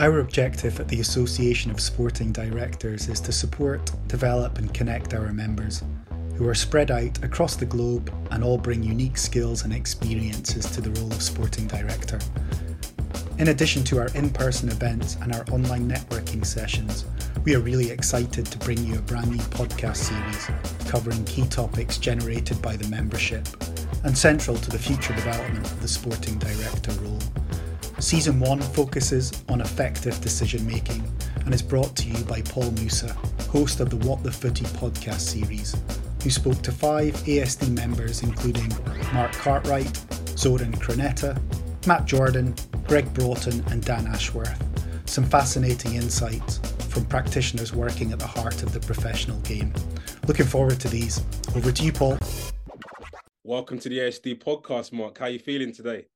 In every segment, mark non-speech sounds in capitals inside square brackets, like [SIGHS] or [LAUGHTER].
Our objective at the Association of Sporting Directors is to support, develop, and connect our members, who are spread out across the globe and all bring unique skills and experiences to the role of sporting director. In addition to our in person events and our online networking sessions, we are really excited to bring you a brand new podcast series covering key topics generated by the membership and central to the future development of the sporting director role. Season 1 focuses on effective decision making and is brought to you by Paul Musa, host of the What the Footie podcast series, who spoke to five ASD members including Mark Cartwright, Zoran Krneta, Matt Jordan, Greg Broughton, and Dan Ashworth. Some fascinating insights from practitioners working at the heart of the professional game. Looking forward to these. Over to you, Paul. Welcome to the ASD podcast, Mark. How are you feeling today?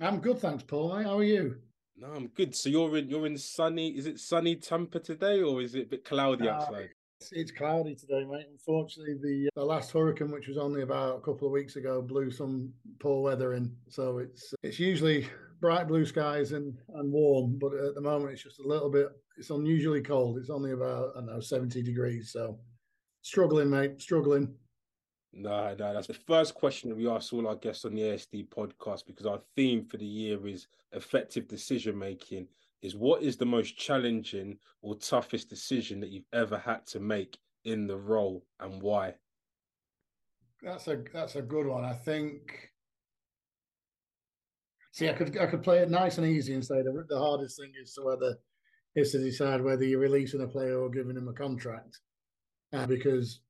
I'm good, thanks, Paul. How are you? No, I'm good. So you're in you're in sunny. Is it sunny Tampa today, or is it a bit cloudy uh, outside? It's, it's, cloudy today, mate. Unfortunately, the the last hurricane, which was only about a couple of weeks ago, blew some poor weather in. So it's it's usually bright blue skies and and warm, but at the moment it's just a little bit. It's unusually cold. It's only about I don't know 70 degrees. So struggling, mate. Struggling. No, no, that's the first question we ask all our guests on the ASD podcast because our theme for the year is effective decision making. Is what is the most challenging or toughest decision that you've ever had to make in the role and why? That's a that's a good one. I think. See, I could I could play it nice and easy and say the, the hardest thing is to whether is to decide whether you're releasing a player or giving him a contract, uh, because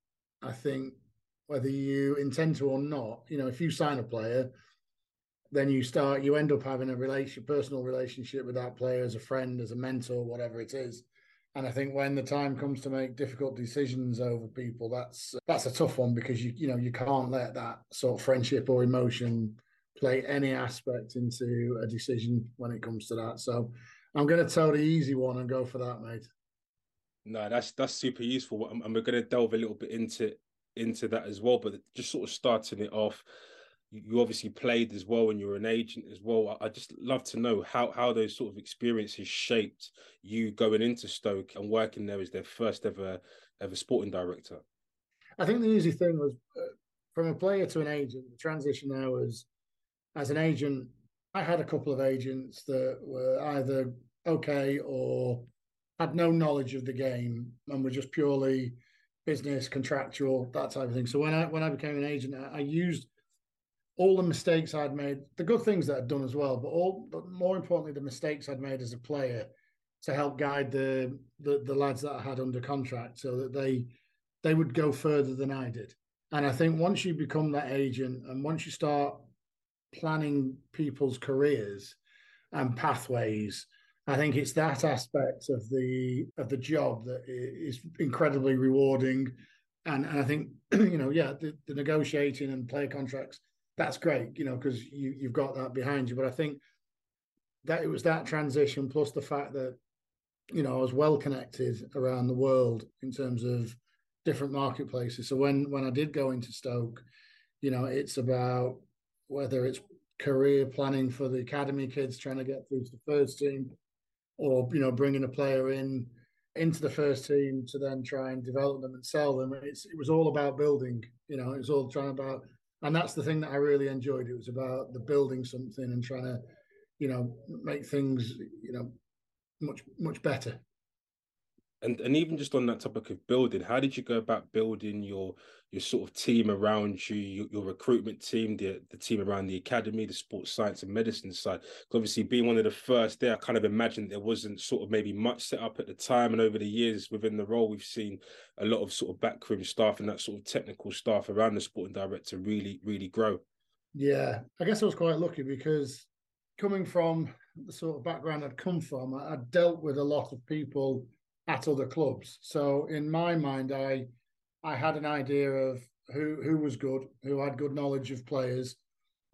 I think whether you intend to or not. You know, if you sign a player, then you start, you end up having a relation, personal relationship with that player as a friend, as a mentor, whatever it is. And I think when the time comes to make difficult decisions over people, that's that's a tough one because you you know you can't let that sort of friendship or emotion play any aspect into a decision when it comes to that. So I'm going to tell the easy one and go for that, mate. No, that's that's super useful, and we're going to delve a little bit into into that as well. But just sort of starting it off, you obviously played as well, and you're an agent as well. I just love to know how how those sort of experiences shaped you going into Stoke and working there as their first ever ever sporting director. I think the easy thing was uh, from a player to an agent. The transition there was as an agent. I had a couple of agents that were either okay or had no knowledge of the game and were just purely business, contractual, that type of thing. So when I when I became an agent, I, I used all the mistakes I'd made, the good things that I'd done as well, but all but more importantly, the mistakes I'd made as a player to help guide the, the the lads that I had under contract so that they they would go further than I did. And I think once you become that agent and once you start planning people's careers and pathways I think it's that aspect of the of the job that is incredibly rewarding, and, and I think [CLEARS THROAT] you know, yeah, the, the negotiating and player contracts that's great, you know, because you you've got that behind you. But I think that it was that transition plus the fact that you know I was well connected around the world in terms of different marketplaces. So when when I did go into Stoke, you know, it's about whether it's career planning for the academy kids trying to get through to the first team or you know bringing a player in into the first team to then try and develop them and sell them. It's, it was all about building. You know, it was all trying about, and that's the thing that I really enjoyed. It was about the building something and trying to, you know, make things you know much much better and and even just on that topic of building how did you go about building your your sort of team around you your, your recruitment team the the team around the academy the sports science and medicine side? Because obviously being one of the first there i kind of imagined there wasn't sort of maybe much set up at the time. And over the years within the role we've seen a lot of sort of backroom staff and that sort of technical staff around the sporting director really really grow. Yeah i guess i was quite lucky because coming from the sort of background i'd come from i, I dealt with a lot of people at other clubs. So in my mind, I I had an idea of who who was good, who had good knowledge of players,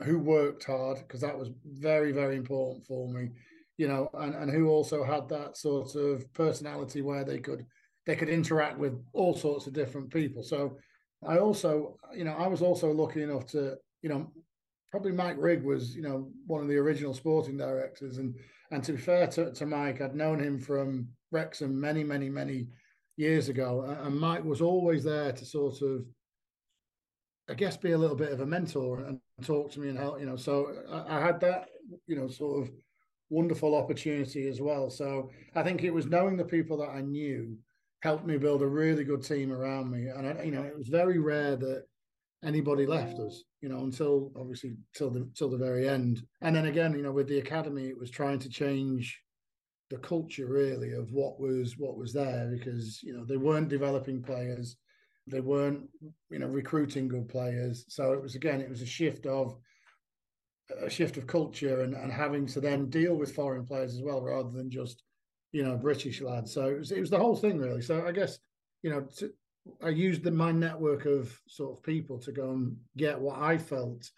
who worked hard because that was very very important for me, you know, and and who also had that sort of personality where they could they could interact with all sorts of different people. So I also, you know, I was also lucky enough to, you know, probably Mike Rigg was, you know, one of the original sporting directors, and And to be fair to, to Mike, I'd known him from Wrexham many, many, many years ago, and Mike was always there to sort of, I guess, be a little bit of a mentor and talk to me and help. You know, so I, I had that, you know, sort of wonderful opportunity as well. So I think it was knowing the people that I knew helped me build a really good team around me, and I, you know, it was very rare that anybody left us, you know, until obviously till the till the very end. And then again, you know, with the academy, it was trying to change the culture really of what was what was there because you know they weren't developing players, they weren't you know recruiting good players. So it was again, it was a shift of a shift of culture and, and having to then deal with foreign players as well rather than just you know British lads. So it was it was the whole thing really. So I guess you know to, I used the, my network of sort of people to go and get what I felt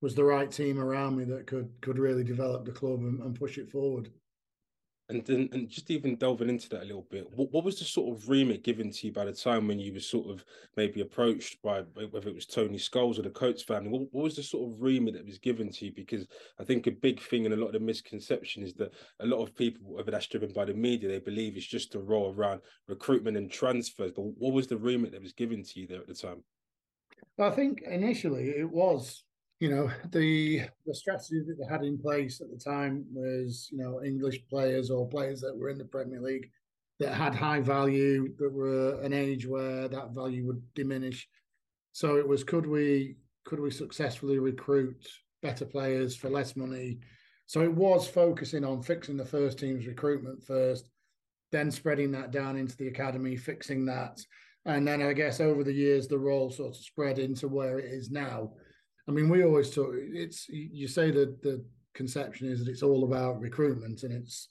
was the right team around me that could could really develop the club and, and push it forward. And then, and just even delving into that a little bit, what, what was the sort of remit given to you by the time when you were sort of maybe approached by whether it was Tony Scholes or the Coates family? What, what was the sort of remit that was given to you? Because I think a big thing and a lot of the misconception is that a lot of people, whether that's driven by the media, they believe it's just a role around recruitment and transfers. But what was the remit that was given to you there at the time? Well, I think initially it was you know the the strategy that they had in place at the time was you know English players or players that were in the Premier League that had high value that were an age where that value would diminish. So it was could we could we successfully recruit better players for less money? So it was focusing on fixing the first team's recruitment first, then spreading that down into the academy, fixing that. And then I guess over the years the role sort of spread into where it is now I mean, we always talk. It's you say that the conception is that it's all about recruitment, and it's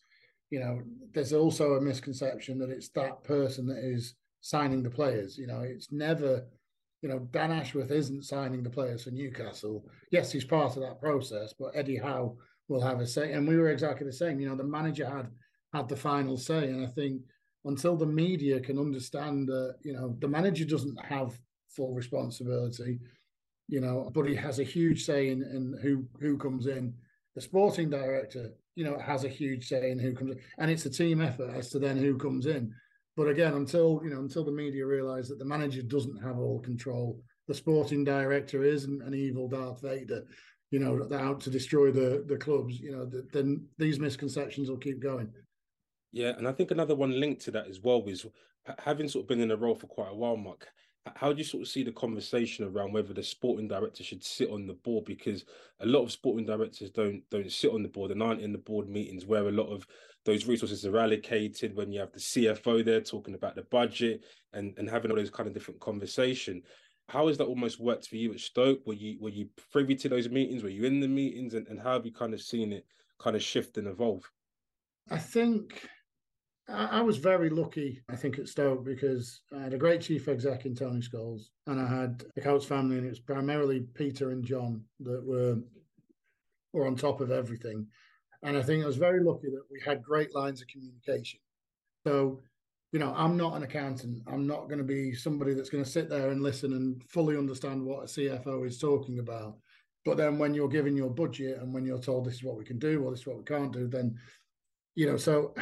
you know there's also a misconception that it's that person that is signing the players. You know, it's never. You know, Dan Ashworth isn't signing the players for Newcastle. Yes, he's part of that process, but Eddie Howe will have a say. And we were exactly the same. You know, the manager had had the final say, and I think until the media can understand that, you know, the manager doesn't have full responsibility you know, but he has a huge say in, in who who comes in. The sporting director, you know, has a huge say in who comes in, and it's a team effort as to then who comes in. But again, until you know, until the media realise that the manager doesn't have all control, the sporting director isn't an evil Darth Vader, you know, out to destroy the the clubs. You know, then these misconceptions will keep going. Yeah, and I think another one linked to that as well is having sort of been in the role for quite a while, Mark how do you sort of see the conversation around whether the sporting director should sit on the board? Because a lot of sporting directors don't don't sit on the board and aren't in the board meetings where a lot of those resources are allocated. When you have the CFO there talking about the budget and and having all those kind of different conversation. How has that almost worked for you at Stoke? Were you were you privy to those meetings? Were you in the meetings? And, and how have you kind of seen it kind of shift and evolve? I think I, was very lucky, I think, at Stoke because I had a great chief exec in Tony Scholes, and I had the Coates family, and it was primarily Peter and John that were were on top of everything. And I think I was very lucky that we had great lines of communication. So, you know, I'm not an accountant. I'm not going to be somebody that's going to sit there and listen and fully understand what a CFO is talking about. But then when you're given your budget and when you're told this is what we can do or this is what we can't do, then, you know, so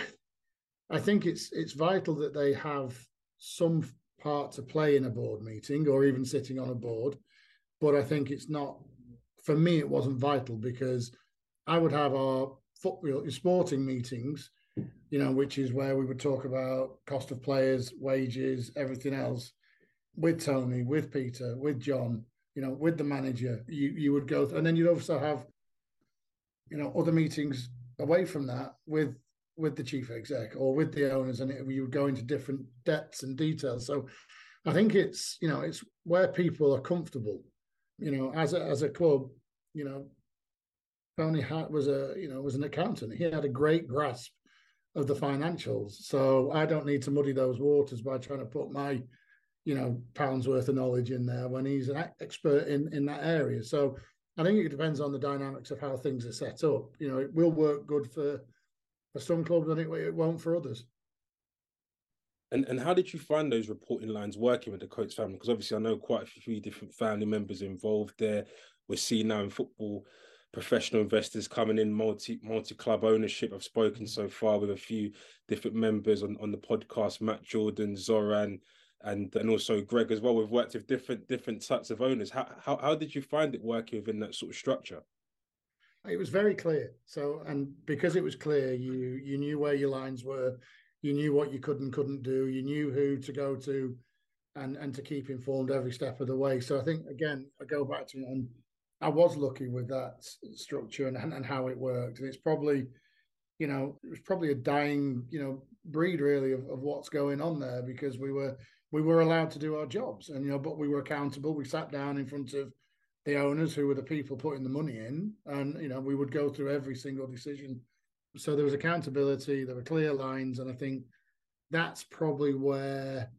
I think it's it's vital that they have some part to play in a board meeting or even sitting on a board. But I think it's not for me. It wasn't vital because I would have our football sporting meetings, you know, which is where we would talk about cost of players, wages, everything else, with Tony, with Peter, with John, you know, with the manager. You you would go, and then you'd also have, you know, other meetings away from that with with the chief exec or with the owners, and it, you would go into different depths and details. So I think it's you know it's where people are comfortable. You know, as a as a club, you know, Tony Hart was a you know was an accountant. He had a great grasp of the financials. So I don't need to muddy those waters by trying to put my you know pounds worth of knowledge in there when he's an expert in in that area. So I think it depends on the dynamics of how things are set up. You know, it will work good for for some clubs and it, it won't for others. And and how did you find those reporting lines working with the Coates family? Because obviously I know quite a few different family members involved there. We're seeing now in football professional investors coming in, multi multi club ownership. I've spoken so far with a few different members on, on the podcast, Matt Jordan, Zoran, and and also Greg as well. We've worked with different different types of owners. How how how did you find it working within that sort of structure? It was very clear. So and because it was clear, you you knew where your lines were, you knew what you could and couldn't do, you knew who to go to and and to keep informed every step of the way. So I think again, I go back to and I was lucky with that structure and, and how it worked. And it's probably, you know, it was probably a dying, you know, breed really of, of what's going on there because we were we were allowed to do our jobs and you know, but we were accountable. We sat down in front of the owners who were the people putting the money in, and you know, we would go through every single decision. So there was accountability, there were clear lines, and I think that's probably where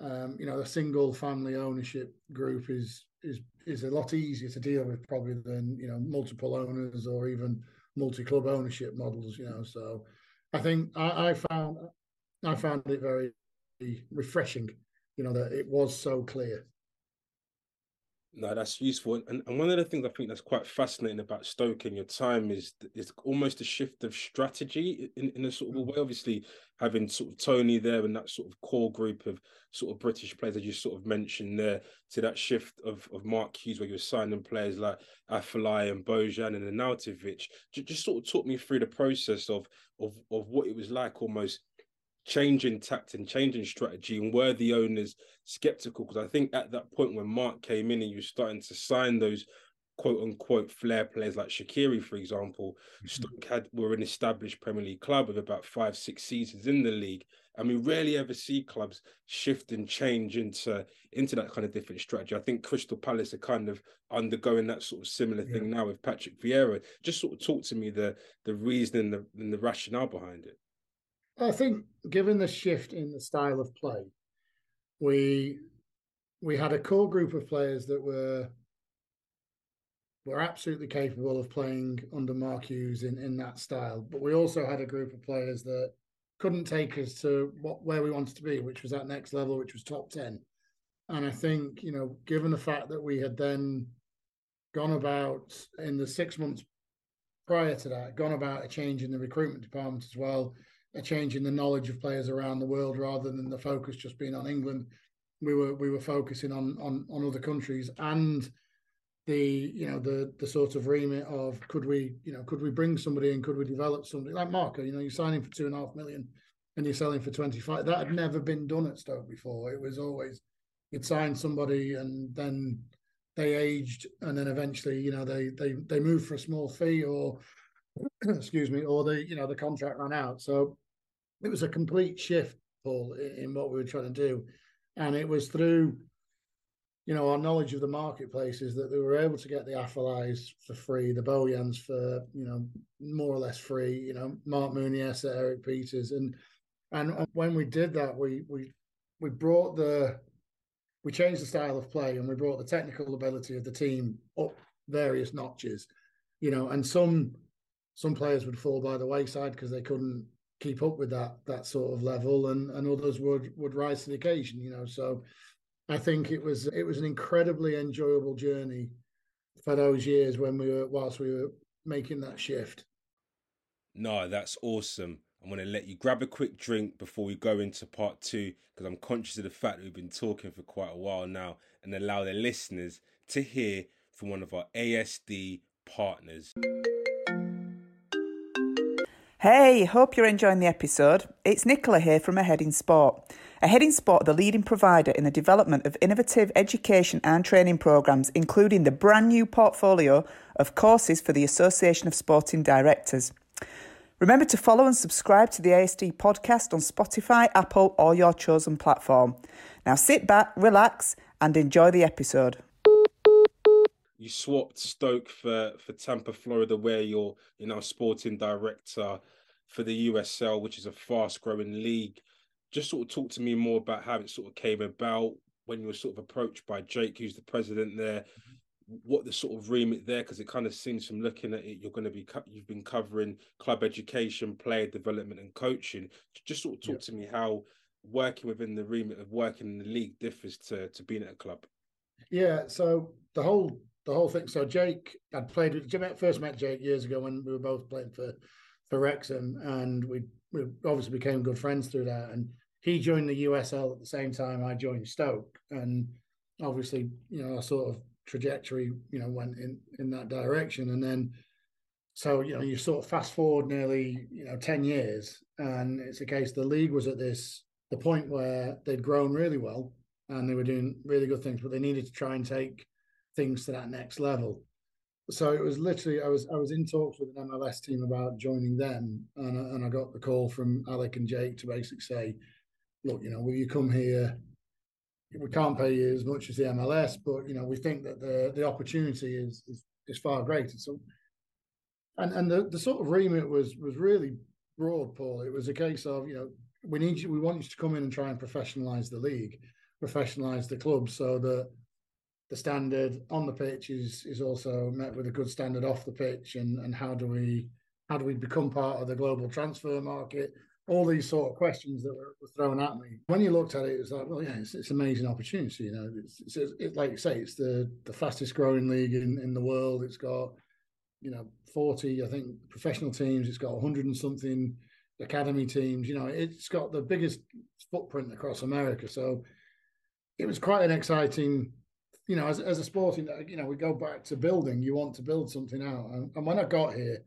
um, you know the single family ownership group is is is a lot easier to deal with probably than you know multiple owners or even multi club ownership models. You know, so I think I, I found I found it very refreshing. You know that it was so clear. No, that's useful. And, and one of the things I think that's quite fascinating about Stoke in your time is is almost a shift of strategy in, in a sort of a mm. way. Obviously, having sort of Tony there and that sort of core group of sort of British players that you sort of mentioned there, to that shift of, of Mark Hughes where you're signing players like Afellay and Bojan and Arnautovic. Just, just sort of talk me through the process of of of what it was like almost changing tact and changing strategy and were the owners skeptical because i think at that point when mark came in and you were starting to sign those quote unquote flair players like Shaqiri, for example, mm-hmm. Stoke had were an established Premier League club with about five, six seasons in the league. And we rarely ever see clubs shift and change into into that kind of different strategy. I think Crystal Palace are kind of undergoing that sort of similar yeah. thing now with Patrick Vieira. Just sort of talk to me the the reason and the, and the rationale behind it. I think, given the shift in the style of play, we we had a core group of players that were were absolutely capable of playing under Mark Hughes in, in that style. But we also had a group of players that couldn't take us to what where we wanted to be, which was that next level, which was top ten. And I think, you know, given the fact that we had then gone about in the six months prior to that, gone about a change in the recruitment department as well, a change in the knowledge of players around the world rather than the focus just being on England. We were we were focusing on on on other countries and the you know the the sort of remit of could we you know could we bring somebody in? Could we develop somebody? Like Marko you know you're signing for two and a half million and you're selling for 25 that had never been done at Stoke before. It was always you'd sign somebody and then they aged and then eventually you know they they they moved for a small fee or [CLEARS THROAT] excuse me or the you know the contract ran out. So it was a complete shift, Paul, in, what we were trying to do, and it was through you know, our knowledge of the marketplaces that they were able to get the Afellays for free, the Bojans for, you know, more or less free, you know, Marc Muniesa, Erik Pieters. And, and when we did that, we, we, we brought the, we changed the style of play and we brought the technical ability of the team up various notches, you know, and some, some players would fall by the wayside because they couldn't keep up with that that sort of level, and and others would would rise to the occasion. You know, so I think it was it was an incredibly enjoyable journey for those years when we were whilst we were making that shift. No, that's awesome. I'm going to let you grab a quick drink before we go into part two because I'm conscious of the fact that we've been talking for quite a while now and allow the listeners to hear from one of our ASD partners. Hey, hope you're enjoying the episode. It's Nicola here from Ahead in Sport. Ahead in Sport, the leading provider in the development of innovative education and training programs, including the brand new portfolio of courses for the Association of Sporting Directors. Remember to follow and subscribe to the ASD podcast on Spotify, Apple, or your chosen platform. Now sit back, relax, and enjoy the episode you swapped Stoke for for Tampa, Florida, where you're you know sporting director for the USL, which is a fast growing league. Just sort of talk to me more about how it sort of came about when you were sort of approached by Jake, who's the president there. What the sort of remit there, because it kind of seems from looking at it, you're going to be you've been covering club education, player development, and coaching. Just sort of talk yeah. to me how working within the remit of working in the league differs to to being at a club. Yeah, so the whole the whole thing. So Jake, I'd played with first met Jake years ago when we were both playing for for Wrexham, and we we obviously became good friends through that. And he joined the USL at the same time I joined Stoke, and obviously, you know, our sort of trajectory, you know, went in in that direction. And then, so you know, you sort of fast forward nearly, you know, ten years, and it's a case the league was at this the point where they'd grown really well and they were doing really good things, but they needed to try and take things to that next level. So it was literally I was I was in talks with an MLS team about joining them, and and I got the call from Alec and Jake to basically say, look, you know, will you come here? We can't pay you as much as the MLS, but you know, we think that the the opportunity is is, is far greater. So, and and the, the sort of remit was was really broad, Paul. It was a case of you know we need you, we want you to come in and try and professionalize the league, professionalize the club, so that the standard on the pitch is is also met with a good standard off the pitch, and and how do we how do we become part of the global transfer market? All these sort of questions that were, were thrown at me. When you looked at it, it was like, well, yeah, it's, it's an amazing opportunity. You know, it's, it's it, like you say, it's the the fastest growing league in in the world. It's got you know 40, I think, professional teams. It's got 100 and something academy teams. You know, it's got the biggest footprint across America. So it was quite an exciting you know, as, as a sporting, you know, we go back to building, you want to build something out. And, and when I got here,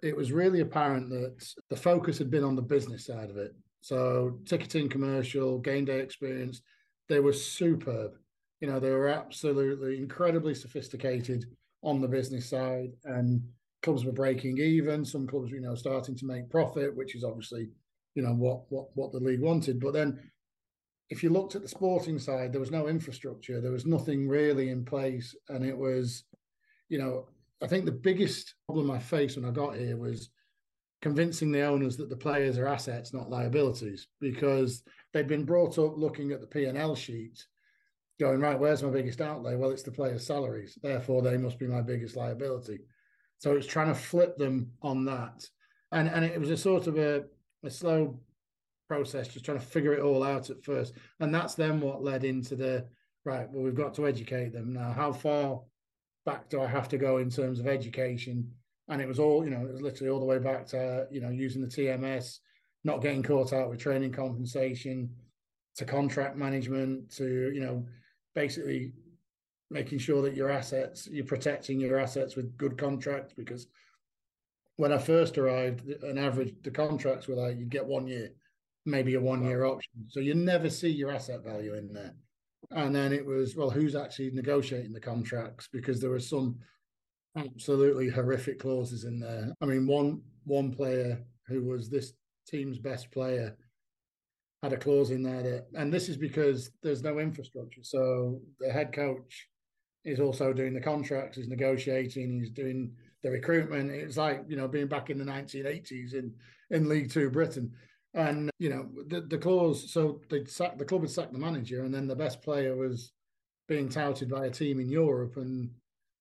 it was really apparent that the focus had been on the business side of it. So ticketing, commercial, game day experience, they were superb. You know, they were absolutely incredibly sophisticated on the business side, and clubs were breaking even. Some clubs, you know, starting to make profit, which is obviously, you know, what what what the league wanted. But then if you looked at the sporting side, there was no infrastructure, there was nothing really in place, and it was, you know, I think the biggest problem I faced when I got here was convincing the owners that the players are assets, not liabilities, because they'd been brought up looking at the P and L sheet, going right, where's my biggest outlay? Well, it's the players' salaries, therefore they must be my biggest liability. So it's trying to flip them on that, and and it was a sort of a a slow process, just trying to figure it all out at first. And that's then what led into the right, well, we've got to educate them now. How far back do I have to go in terms of education? And it was all, you know, it was literally all the way back to, you know, using the TMS, not getting caught out with training compensation, to contract management, to, you know, basically making sure that your assets, you're protecting your assets with good contracts because when I first arrived, an average the contracts were like you'd get one year maybe a one year option. So you never see your asset value in there. And then it was, well, who's actually negotiating the contracts? Because there were some absolutely horrific clauses in there. I mean, one one player who was this team's best player had a clause in there that, and this is because there's no infrastructure. So the head coach is also doing the contracts, he's negotiating, he's doing the recruitment. It's like you know being back in the 1980s in in League Two Britain. And you know the, the clause. So they sack the club had sacked the manager, and then the best player was being touted by a team in Europe, and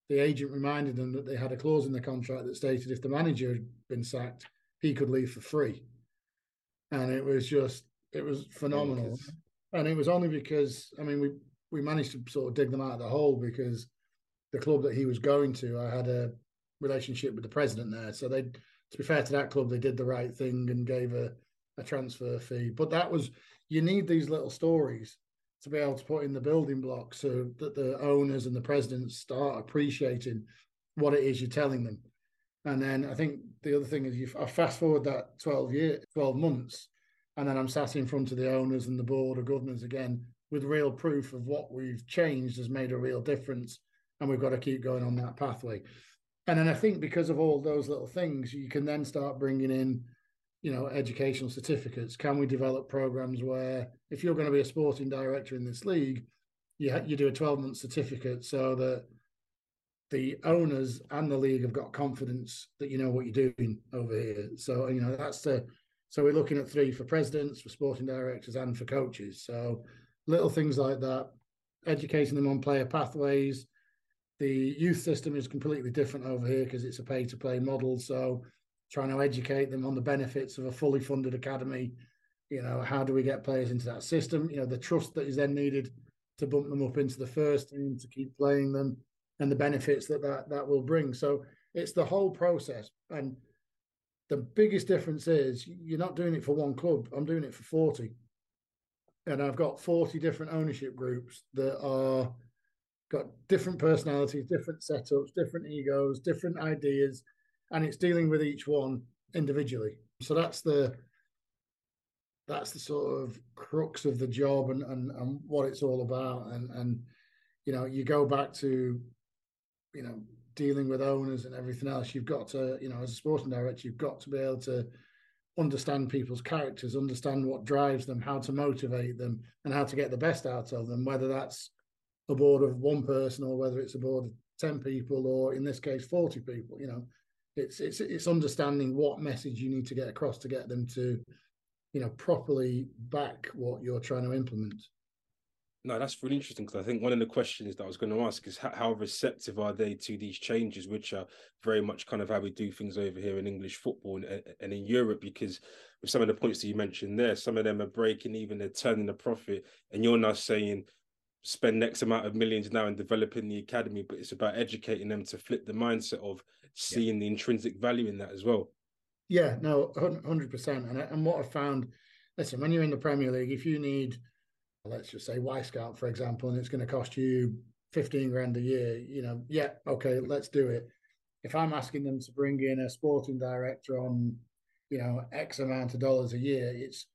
the agent reminded them that they had a clause in the contract that stated if the manager had been sacked, he could leave for free. And it was just it was phenomenal. And it was only because I mean we we managed to sort of dig them out of the hole because the club that he was going to, I had a relationship with the president there. So they to be fair to that club, they did the right thing and gave a a transfer fee. But that was you need these little stories to be able to put in the building blocks so that the owners and the presidents start appreciating what it is you're telling them. And then I think the other thing is you I fast forward that 12 year 12 months and then I'm sat in front of the owners and the board of governors again with real proof of what we've changed has made a real difference and we've got to keep going on that pathway. And then I think because of all those little things, you can then start bringing in you know, educational certificates? Can we develop programs where, if you're going to be a sporting director in this league, you ha- you do a 12 month certificate so that the owners and the league have got confidence that you know what you're doing over here. So you know that's the so we're looking at three for presidents, for sporting directors, and for coaches. So little things like that, educating them on player pathways. The youth system is completely different over here because it's a pay to play model. So trying to educate them on the benefits of a fully funded academy. You know, how do we get players into that system? You know, the trust that is then needed to bump them up into the first team to keep playing them. and the benefits that that, that will bring. So it's the whole process. And the biggest difference is you're not doing it for one club. I'm doing it for 40. And I've got 40 different ownership groups that are got different personalities, different setups, different egos, different ideas, and it's dealing with each one individually. So that's the that's the sort of crux of the job and and, and what it's all about. And and you know, you go back to you know dealing with owners and everything else. You've got to you know as a sporting director, you've got to be able to understand people's characters, understand what drives them, how to motivate them, and how to get the best out of them. Whether that's a board of one person or whether it's a board of ten people or in this case forty people. You know, it's it's it's understanding what message you need to get across to get them to you know properly back what you're trying to implement. No that's really interesting because i think one of the questions that i was going to ask is how, receptive are they to these changes which are very much kind of how we do things over here in english football and, and in europe because with some of the points that you mentioned there some of them are breaking even they're turning a profit and you're now saying spend X amount of millions now in developing the academy, but it's about educating them to flip the mindset of seeing yeah. the intrinsic value in that as well. Yeah, no, hundred percent. And and what I found, listen, when you're in the Premier League, if you need, let's just say Y Wyscout, for example, and it's going to cost you fifteen grand a year, you know, yeah, okay, let's do it. If I'm asking them to bring in a sporting director on, you know, X amount of dollars a year, it's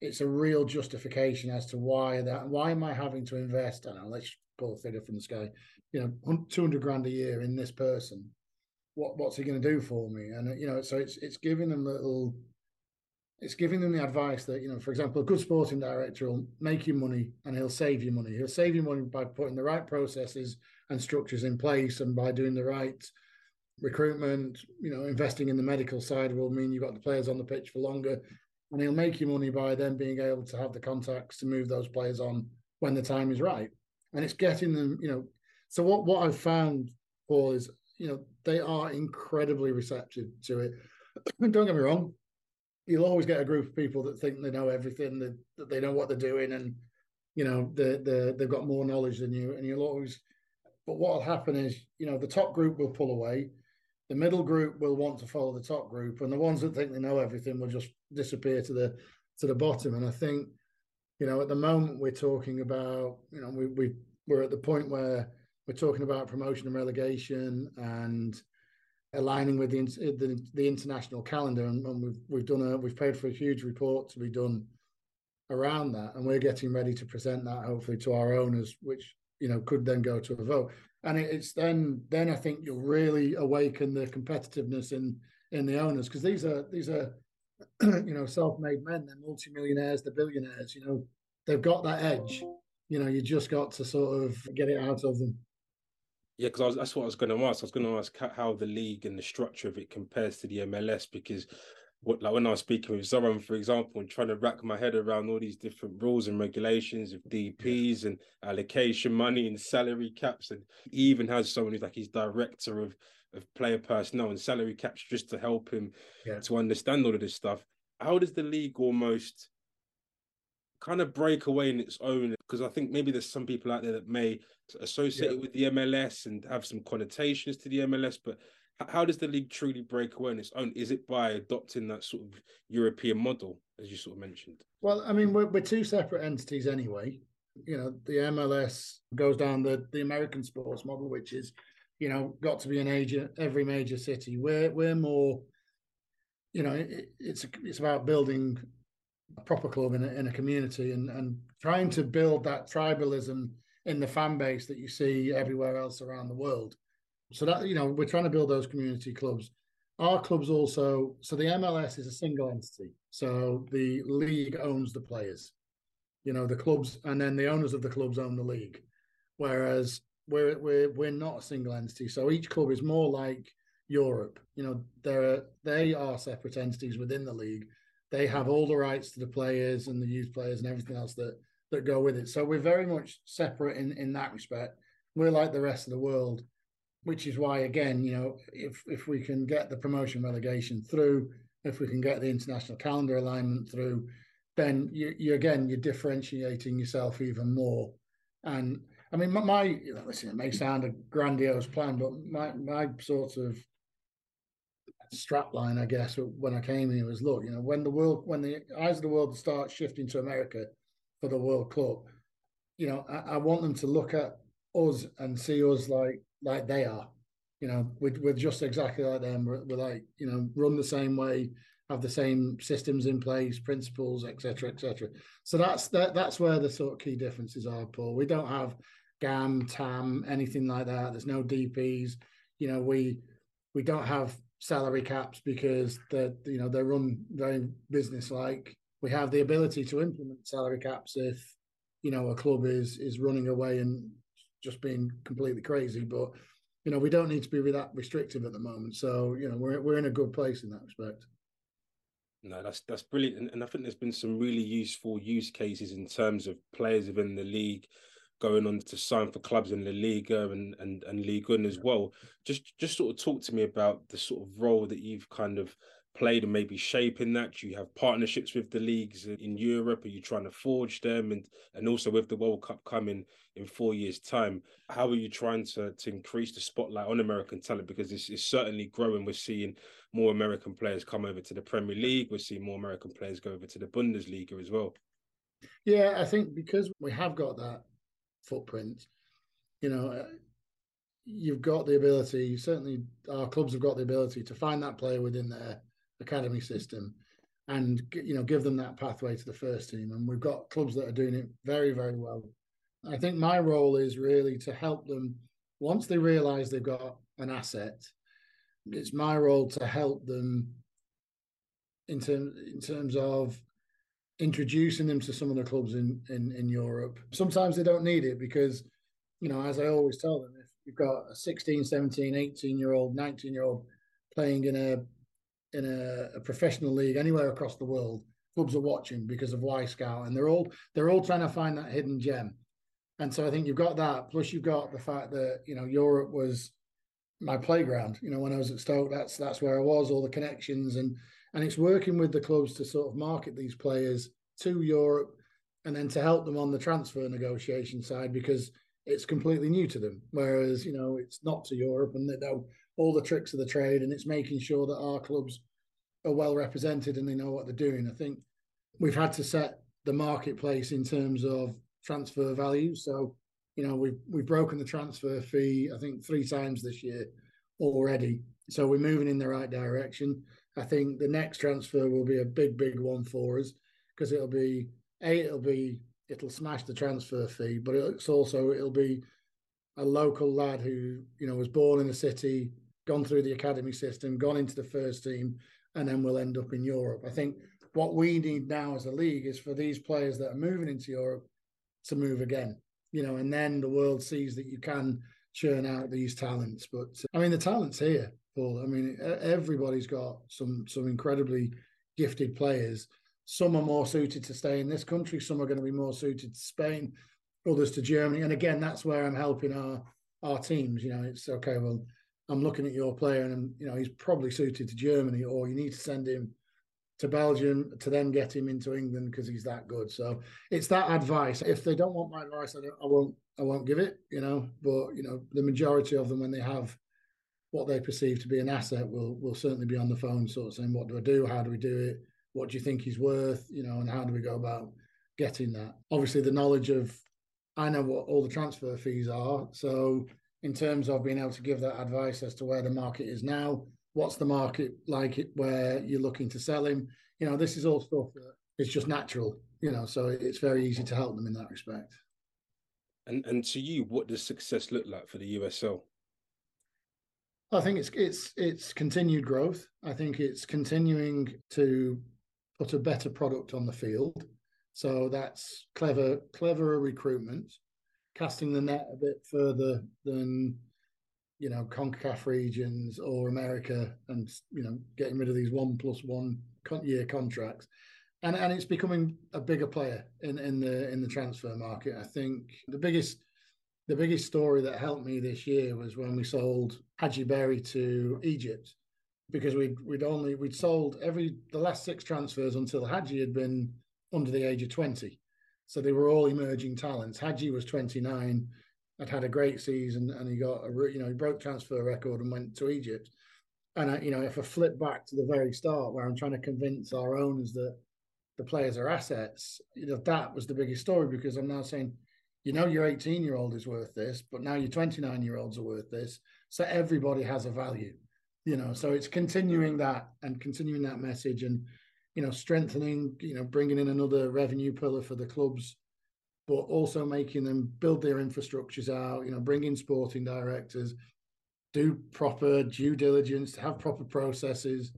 it's a real justification as to why that why am I having to invest? I don't know, let's pull a figure from the sky, you know, two hundred grand a year in this person. What what's he going to do for me? And you know, so it's it's giving them little, it's giving them the advice that you know, for example, a good sporting director will make you money and he'll save you money. He'll save you money by putting the right processes and structures in place and by doing the right recruitment. You know, investing in the medical side will mean you've got the players on the pitch for longer and he'll make you money by then being able to have the contacts to move those players on when the time is right. And it's getting them, you know. So what what I've found, Paul, is you know they are incredibly receptive to it. [CLEARS THROAT] Don't get me wrong, you'll always get a group of people that think they know everything, that, that they know what they're doing, and you know they they they've got more knowledge than you, and you'll always. But what will happen is, you know, the top group will pull away, the middle group will want to follow the top group, and the ones that think they know everything will just disappear to the to the bottom. And I think, you know, at the moment we're talking about, you know, we we we're at the point where we're talking about promotion and relegation and aligning with the the, the international calendar, and, and, we've we've done a we've paid for a huge report to be done around that, and we're getting ready to present that hopefully to our owners, which you know could then go to a vote and it's then then I think you'll really awaken the competitiveness in in the owners because these are these are [CLEARS THROAT] you know self-made men. They're multimillionaires they're billionaires you know. They've got that edge. You know you just got to sort of get it out of them. Yeah because that's what I was going to ask. I was going to ask how the league and the structure of it compares to the MLS because what like when I was speaking with Zoran, for example, and trying to rack my head around all these different rules and regulations of DPs and allocation money and salary caps, and he even has someone who's like his director of of player personnel and salary caps just to help him yeah. to understand all of this stuff. How does the league almost kind of break away in its own? Because I think maybe there's some people out there that may associate yeah. it with the MLS and have some connotations to the MLS, but how does the league truly break away on its own? Is it by adopting that sort of European model, as you sort of mentioned? Well, I mean, we're, we're two separate entities anyway. You know, the MLS goes down the, the American sports model, which is, you know, got to be an agent every major city. We're we're more, you know, it, it's it's about building a proper club in a, in a community and and trying to build that tribalism in the fan base that you see everywhere else around the world. So that you know, we're trying to build those community clubs. Our clubs also, so the MLS is a single entity. So the league owns the players, you know, the clubs, and then the owners of the clubs own the league. Whereas we're we're we're not a single entity. So each club is more like Europe. You know, they're they are separate entities within the league. They have all the rights to the players and the youth players and everything else that that go with it. So we're very much separate in in that respect. We're like the rest of the world which is why again you know if if we can get the promotion relegation through if we can get the international calendar alignment through then you, you again you're differentiating yourself even more. And I mean, my, my you know, listen, it may sound a grandiose plan, but my my sort of strapline, I guess, when I came here was look, you know, when the world, when the eyes of the world start shifting to America for the World Cup, you know, I, I want them to look at us and see us like like they are. You know, we're, we're just exactly like them. We're, we're like, you know, run the same way, have the same systems in place, principles, etc., etc. So that's that. That's where the sort of key differences are, Paul. We don't have GAM, TAM, anything like that. There's no DPs. You know, we we don't have salary caps because they're you know they're run very business like. We have the ability to implement salary caps if you know a club is is running away and just being completely crazy. But you know we don't need to be that restrictive at the moment. So you know we're we're in a good place in that respect. No, that's that's brilliant, and, and I think there's been some really useful use cases in terms of players within the league going on to sign for clubs in La Liga and and and Ligue 1 as well. Just just sort of talk to me about the sort of role that you've kind of played and maybe shaping that? You have partnerships with the leagues in Europe? Are you trying to forge them? And and also with the World Cup coming in four years' time, how are you trying to to increase the spotlight on American talent? Because is certainly growing. We're seeing more American players come over to the Premier League. We're seeing more American players go over to the Bundesliga as well. Yeah, I think because we have got that footprint, you know, uh, you've got the ability, certainly our clubs have got the ability to find that player within their academy system and you know give them that pathway to the first team and we've got clubs that are doing it very very well i think my role is really to help them once they realize they've got an asset it's my role to help them in terms in terms of introducing them to some of the clubs in, in in Europe. Sometimes they don't need it because, you know, as I always tell them, if you've got a 16, 17, 18 year old, 19 year old playing in a in a, a, professional league anywhere across the world, clubs are watching because of Wyscout, and they're all they're all trying to find that hidden gem. And so I think you've got that. Plus, you've got the fact that you know Europe was my playground. You know, when I was at Stoke, that's that's where I was. All the connections and and it's working with the clubs to sort of market these players to Europe, and then to help them on the transfer negotiation side because it's completely new to them. Whereas you know it's not to Europe, and they know all the tricks of the trade, and it's making sure that our clubs are well represented and they know what they're doing. I think we've had to set the marketplace in terms of transfer value. So, you know, we've we've broken the transfer fee, I think, three times this year already. So we're moving in the right direction. I think the next transfer will be a big, big one for us because it'll be a it'll be it'll smash the transfer fee, but it's also it'll be a local lad who you know was born in the city, gone through the academy system, gone into the first team, and then we'll end up in Europe. I think what we need now as a league is for these players that are moving into Europe to move again, you know, and then the world sees that you can churn out these talents. But uh, I mean, the talent's here, Paul. I mean, everybody's got some some incredibly gifted players. Some are more suited to stay in this country. Some are going to be more suited to Spain, others to Germany. And again, that's where I'm helping our our teams. You know, it's okay. Well, I'm looking at your player and you know he's probably suited to Germany, or you need to send him to Belgium to then get him into England because he's that good. So it's that advice. If they don't want my advice, I, I won't. I won't give it. You know, but you know the majority of them when they have what they perceive to be an asset will will certainly be on the phone, sort of saying, "What do I do? How do we do it? What do you think he's worth? You know, and how do we go about getting that?" Obviously, the knowledge of I know what all the transfer fees are, so in terms of being able to give that advice as to where the market is now. What's the market like it where you're looking to sell him? You know, this is all stuff that is just natural, you know, so it's very easy to help them in that respect. And and to you, what does success look like for the USL? I think it's it's it's continued growth. I think it's continuing to put a better product on the field. So that's clever, cleverer recruitment casting the net a bit further than you know CONCACAF regions or America, and you know getting rid of these one plus one year contracts, and and it's becoming a bigger player in in the in the transfer market. I think the biggest the biggest story that helped me this year was when we sold Hadji Barry to Egypt because we'd we'd only we'd sold every the last six transfers until Hadji had been under the age of twenty. So they were all emerging talents. Hadji was 29, had had a great season and he got a you know he broke transfer record and went to Egypt. And I, you know, if I flip back to the very start where I'm trying to convince our owners that the players are assets, you know, that was the biggest story because I'm now saying, you know, your 18 year old is worth this, but now your 29 year olds are worth this. So everybody has a value, you know. So it's continuing that and continuing that message and you know strengthening, you know, bringing in another revenue pillar for the clubs but also making them build their infrastructures out, you know, bring in sporting directors, do proper due diligence, have proper processes,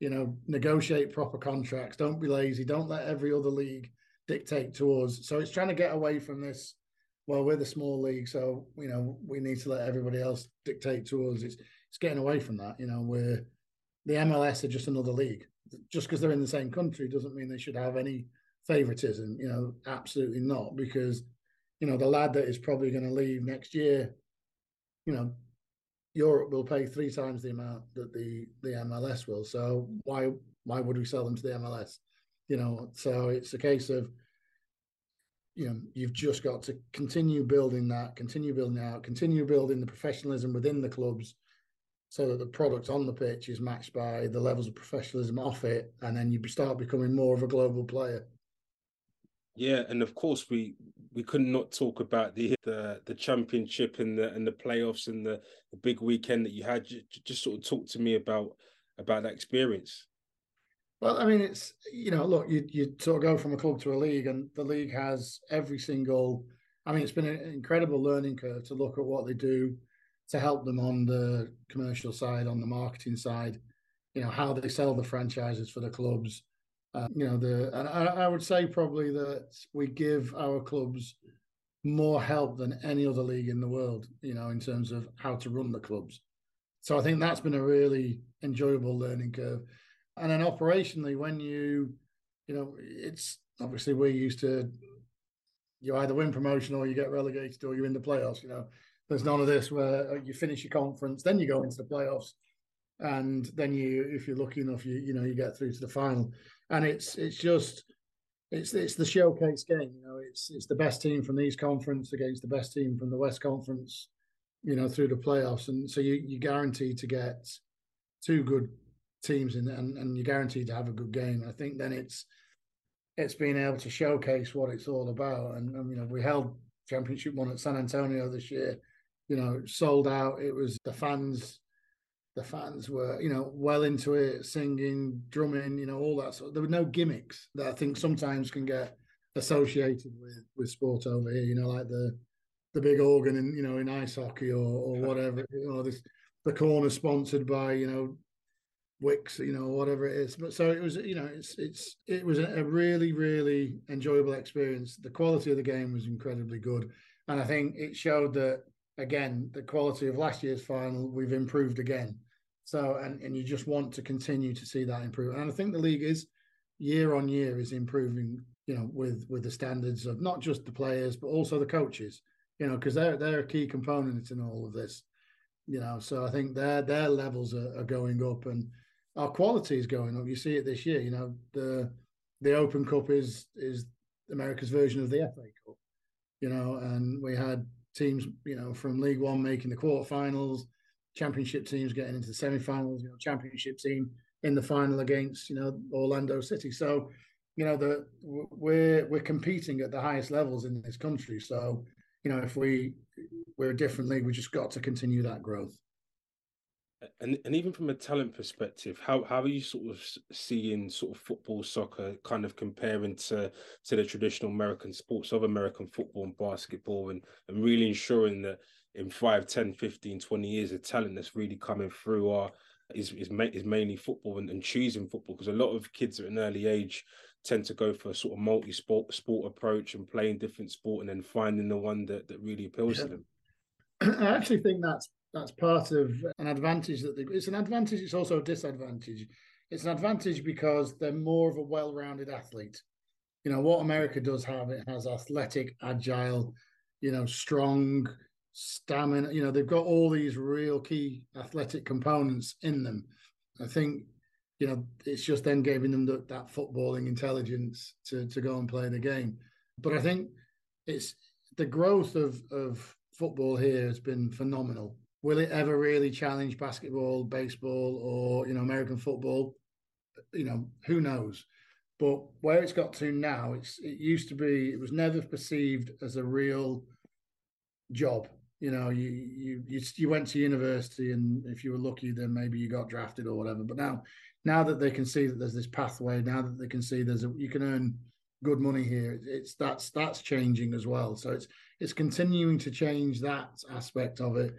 you know, negotiate proper contracts. Don't be lazy. Don't let every other league dictate to us. So it's trying to get away from this. Well, we're the small league, so you know we need to let everybody else dictate to us. It's it's getting away from that. You know, we're the MLS are just another league. Just because they're in the same country doesn't mean they should have any favoritism. You know, absolutely not, because you know the lad that is probably going to leave next year. You know, Europe will pay three times the amount that the the MLS will. So why why would we sell them to the MLS? You know, so it's a case of you know you've just got to continue building that, continue building out, continue building the professionalism within the clubs, so that the product on the pitch is matched by the levels of professionalism off it, and then you start becoming more of a global player. Yeah, and of course we we could not talk about the the, the championship and the and the playoffs and the, the big weekend that you had. Just, just sort of talk to me about about that experience. Well, I mean, it's you know, look, you you sort of go from a club to a league, and the league has every single. I mean, it's been an incredible learning curve to look at what they do to help them on the commercial side, on the marketing side. You know how they sell the franchises for the clubs, uh, you know, the and I, I would say probably that we give our clubs more help than any other league in the world. You know, in terms of how to run the clubs. So I think that's been a really enjoyable learning curve. And then operationally, when you, you know, it's obviously we're used to you either win promotion or you get relegated or you're in the playoffs. You know, there's none of this where you finish your conference, then you go into the playoffs, and then you, if you're lucky enough, you you know you get through to the final and it's it's just it's it's the showcase game. You know, it's it's the best team from the East Conference against the best team from the West Conference. You know, through the playoffs, and so you you guaranteed to get two good teams in, and and you're guaranteed to have a good game. I think then it's it's being able to showcase what it's all about. And, and you know, we held championship one at San Antonio this year. You know, sold out. It was the fans the fans were, you know, well into it, singing, drumming, you know, all that. So there were no gimmicks that I think sometimes can get associated with with sport over here. You know, like the the big organ in you know in ice hockey or or whatever. You know, this the corner sponsored by you know Wix, you know, whatever it is. But so it was, you know, it's it's it was a really really enjoyable experience. The quality of the game was incredibly good, and I think it showed that again the quality of last year's final we've improved again. So and and you just want to continue to see that improve. And I think the league is year on year is improving. You know, with with the standards of not just the players but also the coaches. You know, because they're they're a key component in all of this. You know, so I think their their levels are, are going up and our quality is going up. You see it this year. You know, the the Open Cup is is America's version of the FA Cup. You know, and we had teams, you know, from League One making the quarterfinals, championship teams getting into the semi-finals, you know, championship team in the final against, you know, Orlando City. So, you know, the we're we're competing at the highest levels in this country. So, you know, if we we're a different league, we just got to continue that growth. And and even from a talent perspective, how how are you sort of seeing sort of football, soccer kind of comparing to to the traditional American sports of American football and basketball and, and really ensuring that in 5, 10, 15, 20 years, the talent that's really coming through are is is, ma- is mainly football and, and choosing football because a lot of kids at an early age tend to go for a sort of multi-sport sport approach and playing different sport and then finding the one that, that really appeals yeah. to them. [CLEARS THROAT] I actually think that's that's part of an advantage that it's an advantage. It's also a disadvantage. It's an advantage because they're more of a well-rounded athlete. You know what America does have. It has athletic, agile, you know, strong, stamina. You know, they've got all these real key athletic components in them. I think, you know, it's just then giving them the, that footballing intelligence to to go and play the game. But I think it's the growth of of football here has been phenomenal. Will it ever really challenge basketball, baseball, or you know American football? You know, who knows? But where it's got to now, it's it used to be it was never perceived as a real job. You know, you you you you went to university, and if you were lucky, then maybe you got drafted or whatever. But now, now that they can see that there's this pathway, now that they can see there's a, you can earn good money here, it's that's that's changing as well. So it's it's continuing to change that aspect of it,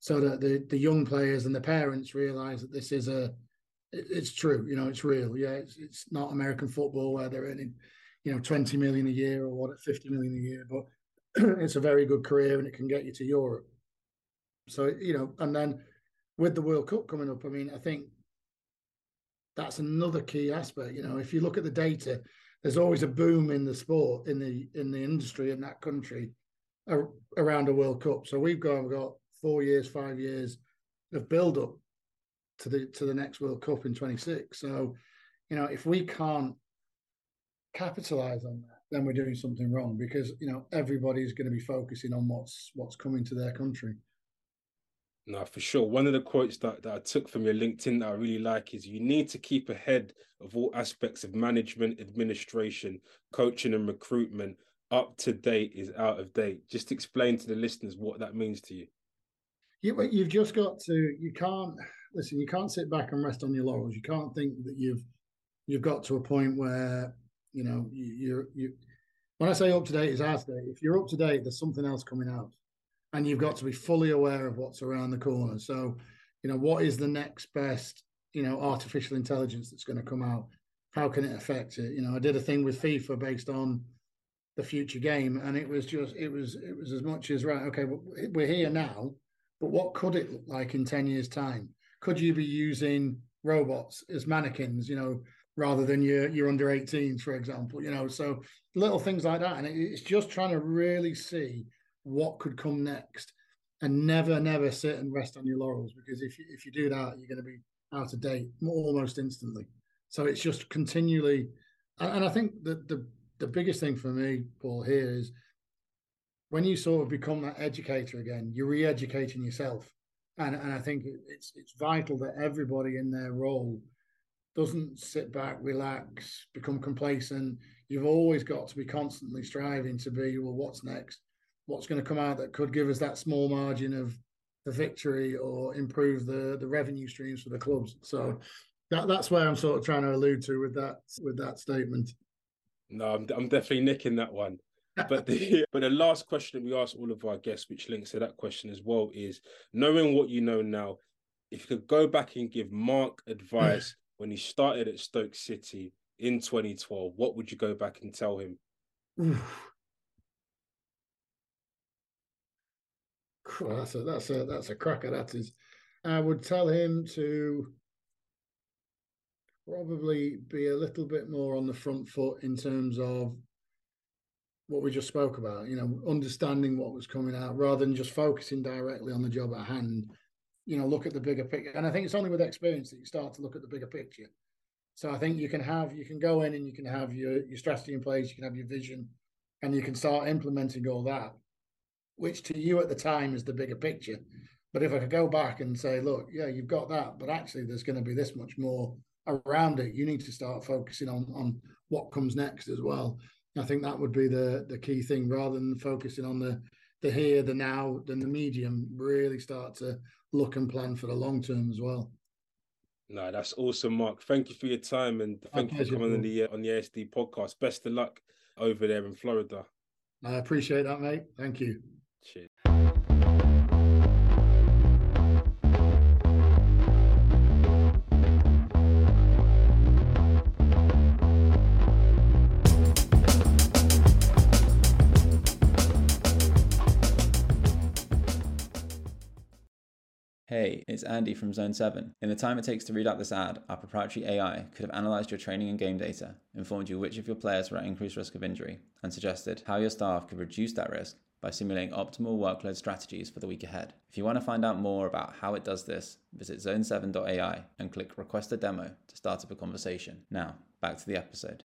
so that the the young players and the parents realize that this is a it's true. You know, it's real. Yeah, it's it's not American football where they're earning, you know, twenty million a year or what, fifty million a year, but [CLEARS THROAT] it's a very good career and it can get you to Europe. So you know, and then with the World Cup coming up, I mean, I think that's another key aspect. You know, if you look at the data, there's always a boom in the sport in the in the industry in that country around a World Cup. So we've we've got four years, five years of build up to the to the next World Cup in 26. So, you know, if we can't capitalize on that, then we're doing something wrong because you know everybody's going to be focusing on what's what's coming to their country. No, for sure. One of the quotes that, that I took from your LinkedIn that I really like is you need to keep ahead of all aspects of management, administration, coaching, and recruitment. Up to date is out of date. Just explain to the listeners what that means to you. You, you've just got to, you can't, listen, you can't sit back and rest on your laurels. You can't think that you've you've got to a point where you know you you, you when I say up to date is out date. If you're up to date, there's something else coming out, and you've got to be fully aware of what's around the corner. So, you know, what is the next best you know artificial intelligence that's going to come out? How can it affect it? You know, I did a thing with FIFA based on the future game, and it was just it was it was as much as right. Okay, we're here now, but what could it look like in ten years' time? could you be using robots as mannequins, you know, rather than your your under 18s, for example, you know? So little things like that, and it's just trying to really see what could come next, and never never sit and rest on your laurels because if you, if you do that, you're going to be out of date almost instantly. So it's just continually, and I think that the the biggest thing for me, Paul, here is when you sort of become that educator again, you're re-educating yourself and and I think it's it's vital that everybody in their role doesn't sit back, relax, become complacent. You've always got to be constantly striving to be well. What's next? What's going to come out that could give us that small margin of the victory or improve the the revenue streams for the clubs? So that that's where I'm sort of trying to allude to with that with that statement. No, I'm I'm definitely nicking that one but the [LAUGHS] but the last question we ask all of our guests, which links to that question as well, is knowing what you know now, if you could go back and give Mark advice [SIGHS] when he started at Stoke City in 2012, what would you go back and tell him? [SIGHS] that's a that's a that's a cracker. That is, I would tell him to probably be a little bit more on the front foot in terms of what we just spoke about, you know, understanding what was coming out rather than just focusing directly on the job at hand. You know, look at the bigger picture. And I think it's only with experience that you start to look at the bigger picture. So I think you can have you can go in and you can have your your strategy in place, you can have your vision, and you can start implementing all that, which to you at the time is the bigger picture. But if I could go back and say, look, yeah, you've got that, but actually there's going to be this much more around it. You need to start focusing on on what comes next as well. I think that would be the the key thing rather than focusing on the the here, the now, then the medium. Really start to look and plan for the long term as well. No, that's awesome, Mark. Thank you for your time and thank you for coming on the uh, on the ASD podcast. Best of luck over there in Florida. I appreciate that, mate. Thank you. Cheers. Hey, it's Andy from Zone 7. In the time it takes to read out this ad, our proprietary AI could have analysed your training and game data, informed you which of your players were at increased risk of injury, and suggested how your staff could reduce that risk by simulating optimal workload strategies for the week ahead. If you want to find out more about how it does this, visit zone7.ai and click request a demo to start up a conversation. Now, back to the episode.